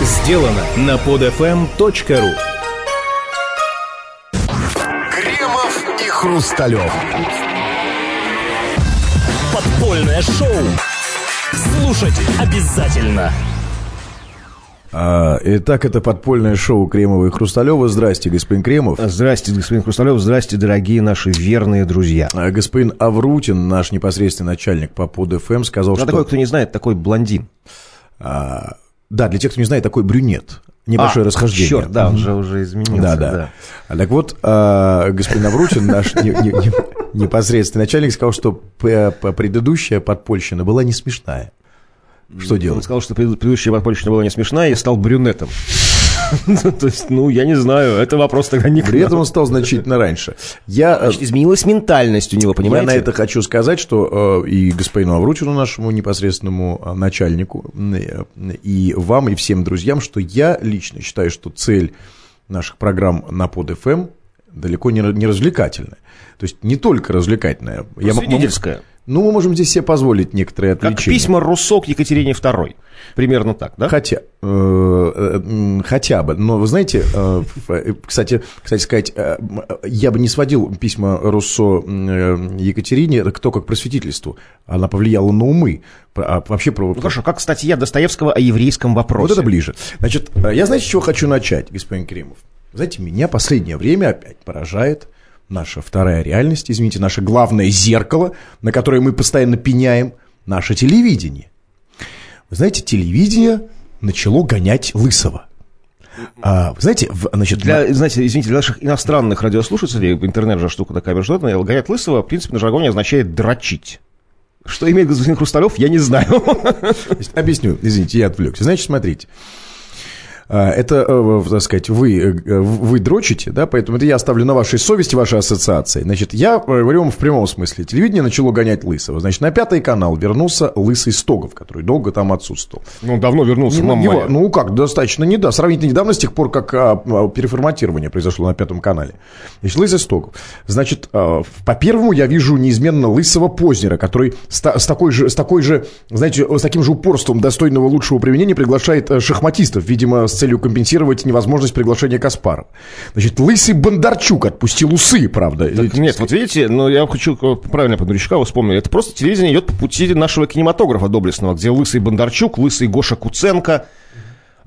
сделано на podfm.ru Кремов и Хрусталев. Подпольное шоу. Слушать обязательно. А, итак, это подпольное шоу Кремова и Хрусталева. Здрасте, господин Кремов. Здрасте, господин Хрусталев. Здрасте, дорогие наши верные друзья. А, господин Аврутин, наш непосредственный начальник по под ФМ, сказал, Ну, что... такой, кто не знает, такой блондин. А, да, для тех, кто не знает, такой брюнет. Небольшое А, расхождение. Черт, да, он же уже изменился. Да, да. А так вот, а, господин Аврутин, наш не- не- не- непосредственный начальник, сказал, что предыдущая подпольщина была не смешная. Что Он делать? сказал, что пред- предыдущая подпольщина была не смешная и стал брюнетом. То есть, ну, я не знаю, это вопрос тогда не к При этом он стал значительно раньше. Я, э, Значит, изменилась ментальность у него, Я понимаете? на это хочу сказать, что э, и господину Аврутину, нашему непосредственному э, начальнику, э, и вам, и всем друзьям, что я лично считаю, что цель наших программ на под ФМ далеко не, не развлекательная. То есть не только развлекательная. Я Просветительская. Ну, мы можем здесь себе позволить некоторые Как отвлечения. письма Руссо к Екатерине II. Примерно так, да? Хотя, э, э, хотя бы, но вы знаете, э, в- э, кстати, кстати сказать, э, я бы не сводил письма Руссо э, Екатерине к то как просветительству, она повлияла на умы, а вообще про, Ну хорошо, как статья Достоевского о еврейском вопросе. вот это ближе. Значит, э, я знаете, с чего хочу начать, господин Кремов? Знаете, меня последнее время опять поражает наша вторая реальность, извините, наше главное зеркало, на которое мы постоянно пеняем, наше телевидение. Вы знаете, телевидение начало гонять Лысого. А, вы знаете, в- значит, Для, знаете, извините, для наших иностранных радиослушателей, интернет же штука такая международная, говорят лысого, в принципе, на жаргоне означает дрочить. Что имеет господин Хрусталев, я не знаю. Объясню, извините, я отвлекся. Значит, смотрите. А, Это, э, так сказать, вы, э, вы дрочите, да, поэтому это я оставлю на вашей совести, вашей ассоциации. Значит, я э, говорю вам в прямом смысле. Телевидение начало гонять Лысого. Значит, на пятый канал вернулся Лысый Стогов, который долго там отсутствовал. Ну, давно вернулся, Не- мама не- моя. ну как, достаточно недавно, сравнительно недавно, с тех пор, как а, а, переформатирование произошло на пятом канале. Значит, Лысый Стогов. Значит, а, по первому я вижу неизменно Лысого Познера, который с, с такой же, с такой же, знаете, с таким же упорством достойного лучшего применения приглашает э, шахматистов, видимо, с целью компенсировать невозможность приглашения Каспарова. Значит, Лысый Бондарчук отпустил усы, правда. Так нет, вот видите, но я хочу э, правильно Бондарчука вспомнили. Это просто телевидение идет по пути нашего кинематографа доблестного, где лысый Бондарчук, лысый Гоша Куценко,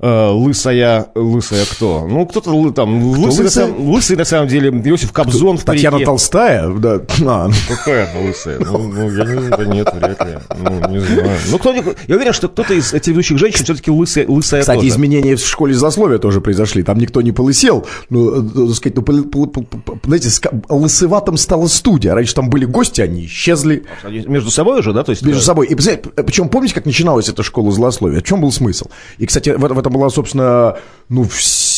лысая, лысая кто? Ну, кто-то там, лысый, на лысая? самом, лысый на самом деле, Иосиф Кобзон в Татьяна парике. Толстая, да, а, ну, Какая она лысая? Ну, ну, я не знаю, нет, вряд ли. Ну, не знаю. Ну, кто, я уверен, что кто-то из телеведущих женщин все-таки лысая, лысая Кстати, тоже. изменения в школе злословия тоже произошли. Там никто не полысел. Ну, э, так сказать, ну, пол- пол- пол- знаете, лысыватым стала студия. Раньше там были гости, они исчезли Между собой уже, да? То есть, между э, собой. И, причем, помните, как начиналась эта школа злословия? В чем был смысл? И, кстати, в, в этом была, собственно, ну, вс-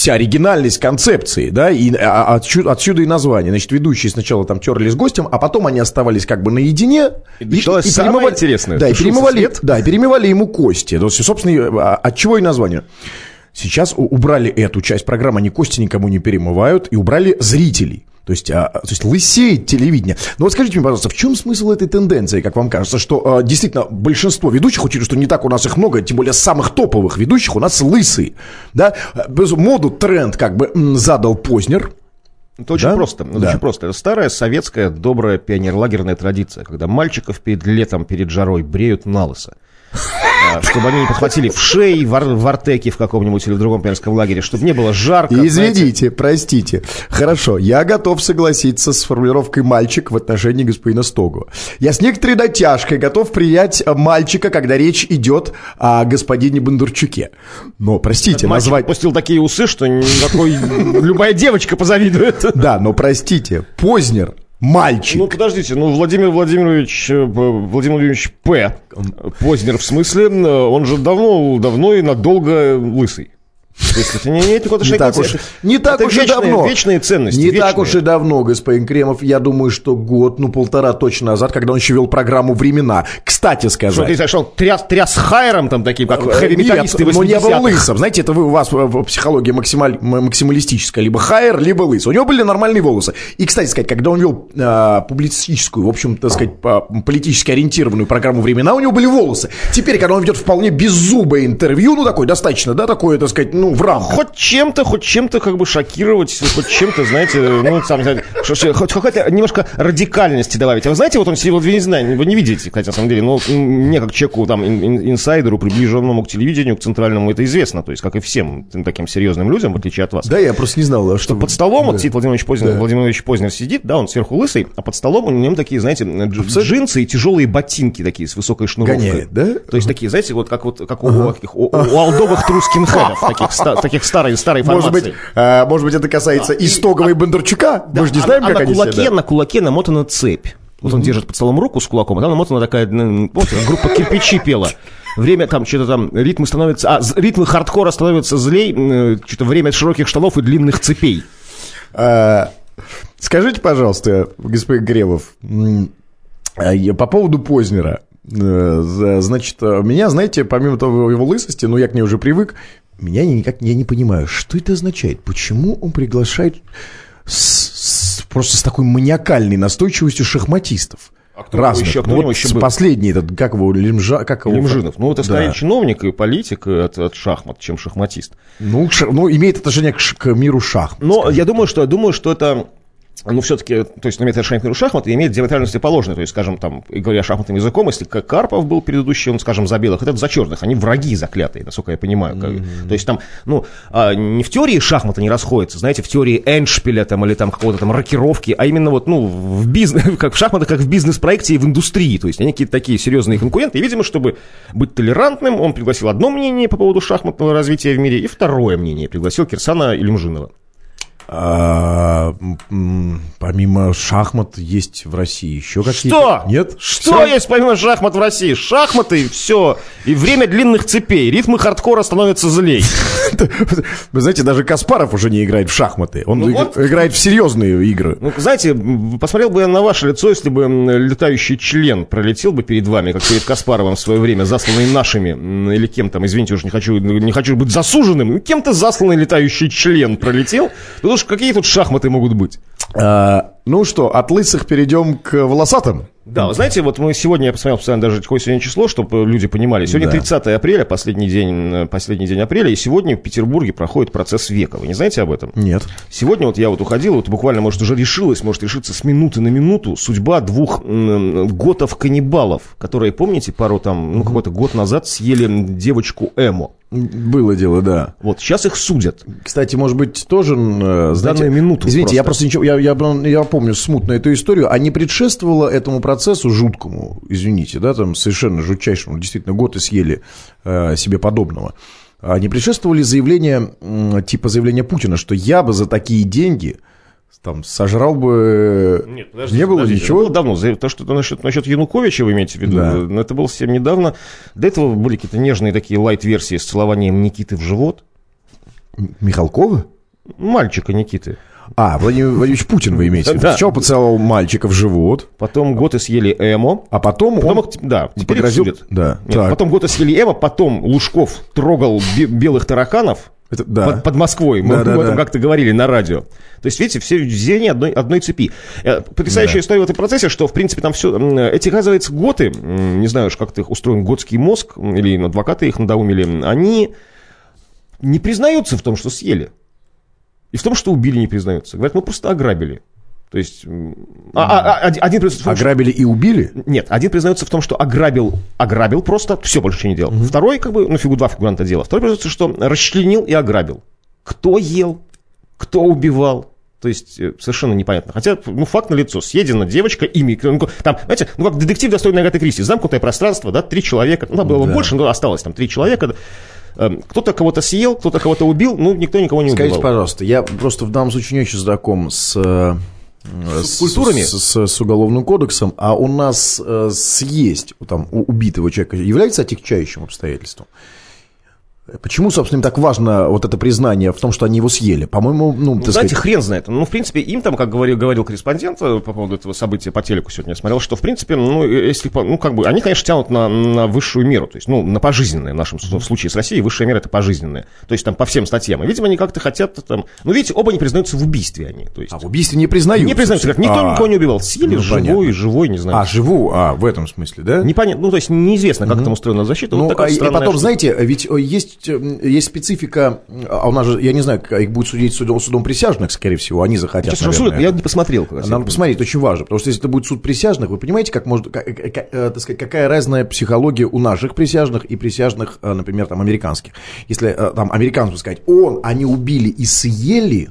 вся оригинальность концепции, да, и а- а отсюда, отсюда и название. Значит, ведущие сначала там терлись с гостем, а потом они оставались как бы наедине. И началось самое перемывали- интересное. Да, и перемывали, свет. да, и перемывали ему кости. То есть, собственно, и, а, от чего и название. Сейчас убрали эту часть программы, они кости никому не перемывают, и убрали зрителей. То есть, а, то есть лысеет телевидение. Но вот скажите мне, пожалуйста, в чем смысл этой тенденции, как вам кажется, что а, действительно большинство ведущих, учитывая, что не так у нас их много, тем более самых топовых ведущих, у нас лысые. Да? Без- Моду, тренд как бы задал Познер, Это очень Да? просто. Это Да. очень просто. Это старая советская добрая пионерлагерная традиция, когда мальчиков перед летом, перед жарой бреют на лысо. Чтобы они не подхватили в шеи, в, ар- в артеке в каком-нибудь или в другом пионерском лагере, чтобы не было жарко. знаете. Извините, простите. Хорошо, я готов согласиться с формулировкой «мальчик» в отношении господина Стогова. Я с некоторой дотяжкой готов принять мальчика, когда речь идет о господине Бондарчуке. Но, простите, Мальчик назвать... пустил такие усы, что никакой любая девочка позавидует. Да, но, простите, Познер мальчик. Ну, подождите, ну, Владимир Владимирович, э, Владимир Владимирович П. Познер, в смысле, э, он же давно, давно и надолго лысый. То есть это не имеет никакого Не отношения так к уж, это- не так это уж и давно. Вечные ценности. Не так уж и давно, господин Кремов. Я думаю, что год, ну, полтора точно назад, когда он еще вел программу «Времена». Кстати Что, сказать... ты знаешь, он тряс, тряс хайром там таким, как Э, хэви-металлисты Нет, но не был 80-х. лысым. Знаете, это вы, у вас в психологии максималь- максималистическая. Либо хайер, либо лыс. У него были нормальные волосы. И, кстати сказать, когда он вел э, публицистическую, в общем, так сказать, по- политически ориентированную программу «Времена», у него были волосы. Теперь, когда он ведет вполне беззубое интервью, ну, такое достаточно, да, такое, так сказать, ну, в рамках. Хоть чем-то, хоть чем-то как бы шокировать, хоть чем-то, знаете, ну, сам, знаете, хоть какая-то немножко радикальности добавить. А вы знаете, вот он сидел, вот вы не знаете, вы не видите, кстати, на самом деле, но м, мне как человеку, там, ин- ин- инсайдеру, приближенному к телевидению, к центральному, это известно, то есть, как и всем таким серьезным людям, в отличие от вас. Да, я просто не знал, а что... Под столом вот Да. сидит Владимир Ильич Познер, Да. Владимир Ильич Познер сидит, да, он сверху лысый, а под столом у него такие, знаете, дж- джинсы и тяжелые ботинки такие с высокой шнуровкой. Гоняет, да? То есть такие, знаете, вот как вот как у, каких- у, у алдовых трускинхедов, таких, таких старой, старой Может быть, а, может быть, это касается Истоговой Бондарчука? Мы же не А- знаем, а как на они кулаке, на кулаке намотана цепь. Вот он держит под столом руку с кулаком, а там намотана такая, ну, помните, группа кирпичи пела. Время там, что-то там, ритмы становятся, а, ритмы хардкора становятся злей, м, что-то время широких штанов и длинных цепей. А, Скажите, пожалуйста, господин а, я по поводу Познера. Э, Значит, э, меня, знаете, помимо того его лысости, ну, я к ней уже привык, меня я никак я не понимаю, что это означает? Почему он приглашает с- с- просто с такой маниакальной настойчивостью шахматистов? А кто Разных. еще- кто Ну, вот еще был? последний этот, как его, Лимжа, как его? Лимжинов. Ну, это скорее Да. чиновник и политик от, от шахмат, чем шахматист. Ну, ша- ну, имеет отношение к, ш- к миру шахмат. Но я думаю, что, я думаю, что это ну, все-таки, то есть, имеет отношение к миру шахмат и имеет диаметрально противоположное. То есть, скажем, там, говоря шахматным языком, если Карпов был предыдущий, он, скажем, за белых, это за черных, они враги заклятые, насколько я понимаю. Как- То есть, там, ну, а, не в теории шахматы не расходятся, знаете, в теории Эндшпиля там, или там какого-то там рокировки, а именно вот, ну, в бизнес, как в шахматах, как в бизнес-проекте и в индустрии. То есть, они какие-то такие серьезные конкуренты. И, видимо, чтобы быть толерантным, он пригласил одно мнение по поводу шахматного развития в мире и второе мнение. Пригласил Кирсана Илюмжинова. А, помимо шахмат есть в России еще какие-то? Что? Нет? Что Всё? есть помимо шахмат в России? Шахматы, все. И время длинных цепей. Ритмы хардкора становятся злей. Вы знаете, даже Каспаров уже не играет в шахматы. Он Ну вот. играет в серьезные игры. Ну, знаете, посмотрел бы я на ваше лицо, если бы летающий член пролетел бы перед вами, как перед Каспаровым в свое время, засланный нашими, или кем там, извините, уже не хочу, не хочу быть засуженным, кем-то засланный летающий член пролетел. Ну, уж какие тут шахматы могут быть? А, ну что, от лысых перейдем к волосатым. Да, вы знаете, вот мы сегодня, я посмотрел постоянно даже какое сегодня число, чтобы люди понимали. Сегодня Да. 30 апреля, последний день, э, последний день апреля, и сегодня в Петербурге проходит процесс века. Вы не знаете об этом? Нет. Сегодня вот я вот уходил, вот буквально, может, уже решилась, может решиться с минуты на минуту судьба двух готов-каннибалов, которые, помните, пару там, ну, какой-то год назад съели девочку Эмо. Было дело, да. Вот, сейчас их судят. Кстати, может быть, тоже, э, знаете, данную минуту Извините, я просто. просто ничего, я, я, я помню смутно эту историю, а не предшествовало этому процессу жуткому, извините, да, там совершенно жутчайшему, действительно, год и съели э, себе подобного. А не предшествовали заявления, типа заявления Путина, что я бы за такие деньги там сожрал бы... не было ничего? Это было давно. То, что насчет, насчет Януковича вы имеете в виду, Да. это было совсем недавно. До этого были какие-то нежные такие лайт-версии с целованием Никиты в живот. Михалкова? Мальчика Никиты. А, Владимир Владимирович Путин вы имеете в виду. Да. Сначала поцеловал мальчика в живот, Потом готы съели Эмо. а потом Потом он... да, теперь погрозил-. Да, Нет, потом готы съели Эмо, потом Лужков трогал бе- белых тараканов Это- да. под, под Москвой. Мы Да, да, об этом да. как-то говорили на радио. То есть, видите, все звенья одной, одной цепи. Э, Потрясающая история в этом процессе, что, в принципе, там все... Эти, оказывается, готы, не знаю уж, как их устроен готский мозг, или адвокаты их надоумили, они не признаются в том, что съели. И в том, что убили, не признаются. Говорят, мы просто ограбили. То есть... а- а- а- один, признается в том, что- Ограбили и убили? нет, один признается в том, что ограбил, ограбил просто, все больше не делал. Второй, как бы, ну, фигу два фигуранта делал. Второй признается, что расчленил и ограбил. Кто ел, кто убивал, то есть э, совершенно непонятно. Хотя, ну, факт налицо. Съедена девочка, имя. ну, Там, знаете, ну, как детектив достойный Агаты Кристи. Замкнутое пространство, да, три человека. Ну, там было Да. больше, но осталось там три человека. Эм, Кто-то кого-то съел, кто-то кого-то убил, ну, никто никого не Скажите, убивал. пожалуйста, я просто в данном случае не очень знаком с... С, культурами? С, с- с уголовным кодексом, а у нас э, съесть там, у убитого человека является отягчающим обстоятельством? Почему, собственно, им так важно вот это признание в том, что они его съели? По-моему, ну, Ну, знаете, сказать... хрен знает. Ну, в принципе, им там, как говорил, говорил корреспондент э, по поводу этого события по телеку сегодня, я смотрел, что, в принципе, ну, э, если, ну, как бы, они, конечно, тянут на, на высшую меру, то есть, ну, на пожизненное, в нашем в случае с Россией, высшая мера это пожизненное, то есть, там, по всем статьям. И, видимо, они как-то хотят, там, ну, видите, оба не признаются в убийстве они, то есть, А в убийстве не признают. не признаются, говорят, никто А, никого не убивал, съели ну, живой, понятно. живой, не знаю. А, живу, а, в этом смысле, да? Непонятно, ну, то есть, неизвестно, как там устроена защита. Ну, вот а и потом, знаете, ведь э, есть, э, есть специфика, а у нас же, я не знаю, как их будет судить судом, судом присяжных, скорее всего, они захотят, Сейчас наверное, абсолютно, я не посмотрел. как. Надо посмотреть, очень важно, потому что если это будет суд присяжных, вы понимаете, как может, как- как- как, э, так сказать, какая разная психология у наших присяжных и присяжных, э, например, там, американских. Если э, там американцам сказать, он, они убили и съели,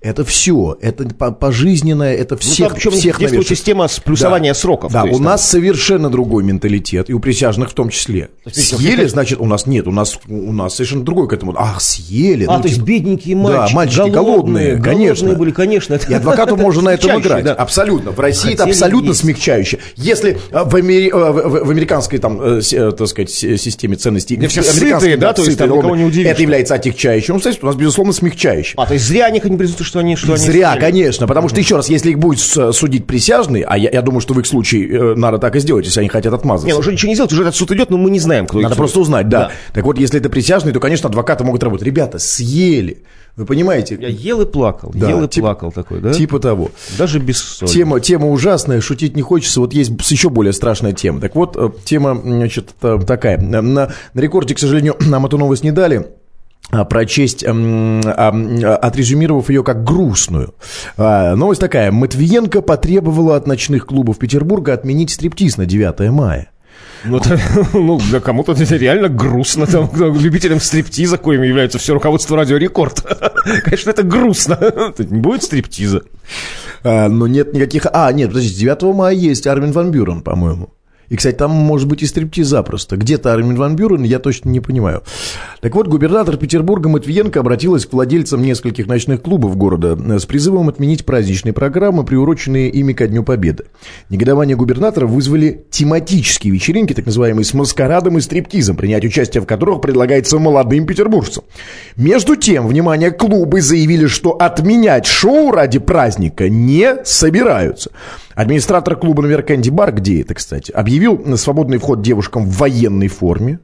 это все, это по- пожизненное, это Ну, всех, там, причем всех действует навешивает. система сплюсования сроков. Да, есть, у там- нас совершенно другой менталитет, и у присяжных в том числе. есть, Съели, значит, у нас нет, у нас, у нас совершенно другой к этому. Ах, съели. А, ну, то есть типа- бедненькие Да, мальчики, мальчики голодные, конечно. голодные были, конечно. это- И адвокату можно на этом играть. да. Абсолютно. В России это Хотели абсолютно есть. смягчающе. Если э, в, амери- э, в- в американской там, э, э, так сказать, системе ценностей... Где все сытые, да, то есть там никого не удивишь. Это является отягчающим. Ну, у нас, безусловно, смягчающим. А, то есть зря они не что они... Что они Зря, съели. конечно, потому что, еще раз, если их будет с- судить присяжный, а я, я думаю, что в их случае э, надо так и сделать, если они хотят отмазаться. Не, ну уже ничего не сделать, уже этот суд идет, но мы не знаем, кто Надо просто узнать, да. Так вот, если это присяжный, то, конечно, адвокаты могут работать. Ребята, съели. Вы понимаете? Я ел и плакал, Да, ел и тип- плакал такой, да? Типа того. Даже без соли. Тема, тема ужасная, шутить не хочется. Вот есть еще более страшная тема. Так вот, э, тема, значит, та- такая. На, на рекорде, к сожалению, нам эту новость не дали прочесть, м, а, отрезюмировав ее как грустную. А, Новость такая. Матвиенко потребовала от ночных клубов Петербурга отменить стриптиз на 9 мая. Ну, это, ну, для кому-то это реально грустно. Там, любителям стриптиза, коими является все руководство Радио Рекорд. Конечно, это грустно. Не будет стриптиза. А, но нет никаких... А, нет, подождите, 9 мая есть Армин Ван Бюрен, по-моему. И, кстати, там может быть и стриптиз запросто. Где-то Армин Ван Бюрен, я точно не понимаю. Так вот, губернатор Петербурга Матвиенко обратилась к владельцам нескольких ночных клубов города э, с призывом отменить праздничные программы, приуроченные ими ко Дню Победы. Негодование губернатора вызвали тематические вечеринки, так называемые с маскарадом и стриптизом, принять участие в которых предлагается молодым петербуржцам. Между тем, внимание, клубы заявили, что отменять шоу ради праздника не собираются. Администратор клуба номер Кэнди Бар, где это, кстати, объявил на свободный вход девушкам в военной форме.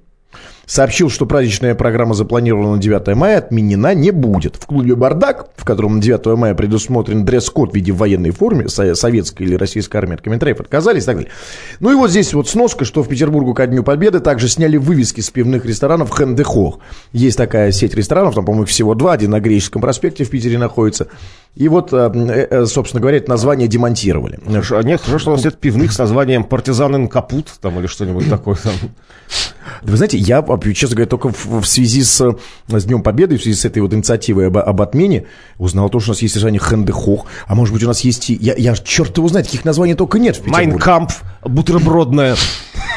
Сообщил, что праздничная программа, запланирована на 9 мая, отменена не будет. В клубе «Бардак», в котором на 9 мая предусмотрен дресс-код в виде военной формы, со- советской или российской армии от комментариев отказались и так далее. Ну и вот здесь вот сноска, что в Петербургу ко Дню Победы также сняли вывески с пивных ресторанов «Хэндехох». Есть такая сеть ресторанов, там, по-моему, всего два, один на Греческом проспекте в Питере находится. И вот, э, э, собственно говоря, это название демонтировали. А нет, хорошо, что у нас нет пивных с названием «Партизанен капут» там или что-нибудь такое там. Вы знаете, я, честно говоря, только в, связи с, э, с Днем Победы, в связи с этой вот инициативой об, об отмене, узнал то, что у нас есть название Хэндехох, а может быть у нас есть и... Я, я черт его знает, каких названий только нет в Петербурге. Майнкампф, бутербродная,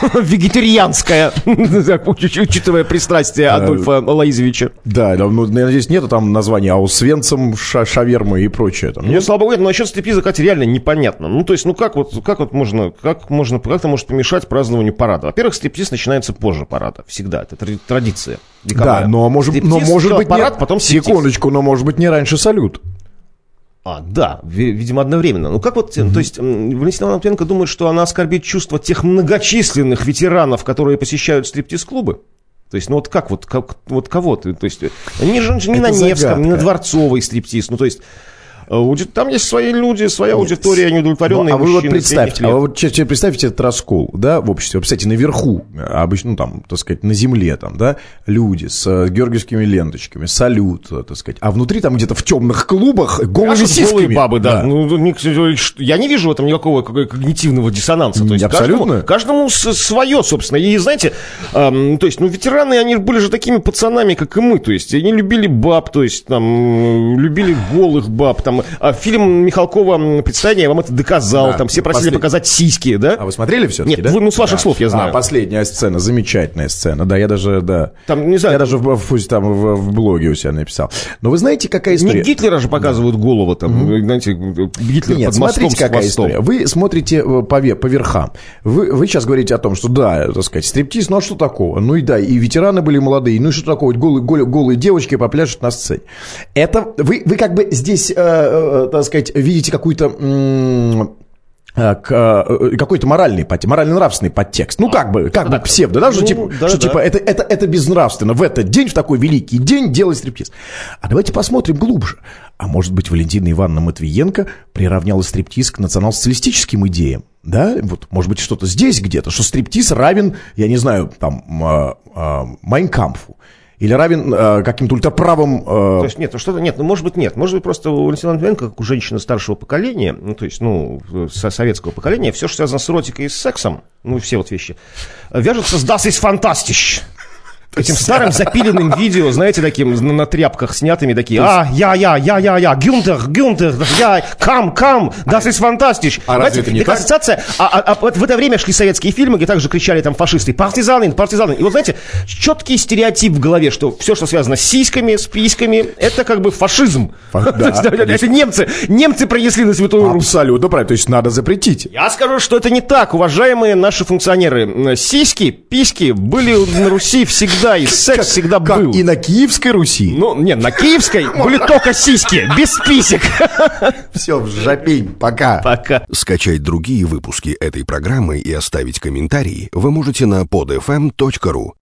вегетарианская, учитывая пристрастие Адольфа Лаизовича. Да, ну, наверное, здесь нету там названия Аусвенцем, ша шавермы и прочее. Там. Ну, слава богу, но насчет стриптиза, Катя, реально непонятно. Ну, то есть, ну, как вот, как вот можно, как можно, как это может помешать празднованию парада? Во-первых, стриптиз начинается позже парада, всегда, это тради- традиция. вековая. Да, но может, но может быть парад, не... потом. Секундочку, но может быть не раньше салют. А, да, ви- видимо, одновременно. Ну, как вот, то есть, Валентина Лапенко думает, что она оскорбит чувства тех многочисленных ветеранов, которые посещают стриптиз-клубы? То есть, ну вот как вот, как, вот кого ты, то есть, не, же- не на Это Невском, не на. Дворцовой стриптиз, ну то есть, э, там есть свои люди, своя аудитория, неудовлетворенные Ну, а вы вот мужчины представьте, а вы вот че- представьте этот раскол, да, в обществе. Вот Представьте, наверху, а, обычно, ну, там, так сказать, на земле, там, да, люди с э, георгиевскими ленточками, салют, э, так сказать, а внутри там где-то в темных клубах голыми Пляшут сиськами. голые бабы, да. Ну, ну, что- я не вижу в этом никакого как- когнитивного диссонанса. То есть Абсолютно. Каждому, каждому свое, собственно. И знаете, эм, то есть, ну, ветераны, они были же такими пацанами, как и мы. То есть, они любили баб, то есть, там, любили голых баб, там, там а, фильм Михалкова «Предстояние», вам это доказал, Да, там все просили послед- показать сиськи, да? А вы смотрели все-таки, Нет, да? вы, ну, с ваших Да. слов я знаю. А, последняя сцена, замечательная сцена, да, я даже, да. Там, не знаю, Я даже в, в- там, в, в блоге у себя написал. Но вы знаете, какая история? Не Гитлера же показывают голову там, знаете, Гитлер Нет, под мостом смотрите, с какая история. Вы смотрите э, по, по верхам. Вы, вы сейчас говорите о том, что да, так сказать, стриптиз, ну а что такого? Ну и да, и ветераны были молодые, ну и что такого? Голые, голые, голые девочки попляшут на сцене. Это вы, вы как бы здесь, э, так сказать, видите какую-то... э, э, какой-то моральный подтекст, морально-нравственный подтекст. Ну, как бы, как бы псевдо, да, что, Ну, типа, да, что да. типа это, это, это безнравственно в этот день, в такой великий день делать стриптиз. А давайте посмотрим глубже. А может быть, Валентина Ивановна Матвиенко приравняла стриптиз к национал-социалистическим идеям? Да, вот, может быть, что-то здесь где-то, что стриптиз равен, я не знаю, там, э, э, Майнкампфу. Или равен э, каким-то ультраправым... э, То есть нет, ну что-то нет, ну может быть нет, может быть просто у Валентина Матвиенко, как у женщины старшего поколения, ну то есть, ну, со- советского поколения, все, что связано с эротикой и с сексом, ну все вот вещи, вяжется с Das ist fantastisch. Этим старым запиленным видео, знаете, таким на, тряпках снятыми, такие, а, я, я, я, я, я, Гюнтер, Гюнтер, я, кам, кам, das ist fantastisch. А разве это не так? ассоциация, а, а- а вот в это время шли советские фильмы, где также кричали там фашисты, партизаны, партизаны. И вот знаете, четкий стереотип в голове, что все, что связано с сиськами, с письками, это как бы фашизм. Да. Это немцы, немцы пронесли на Святую Русь. Абсолютно правильно. То есть надо запретить. Я скажу, что это не так, уважаемые наши функционеры. Сиськи, письки были на Руси всегда, и секс всегда Как был. и на Киевской Руси. Ну, нет, на Киевской были только сиськи, без писек. Все, в жопень. Пока. Пока. Скачать другие выпуски этой программы и оставить комментарии вы можете на podfm.ru.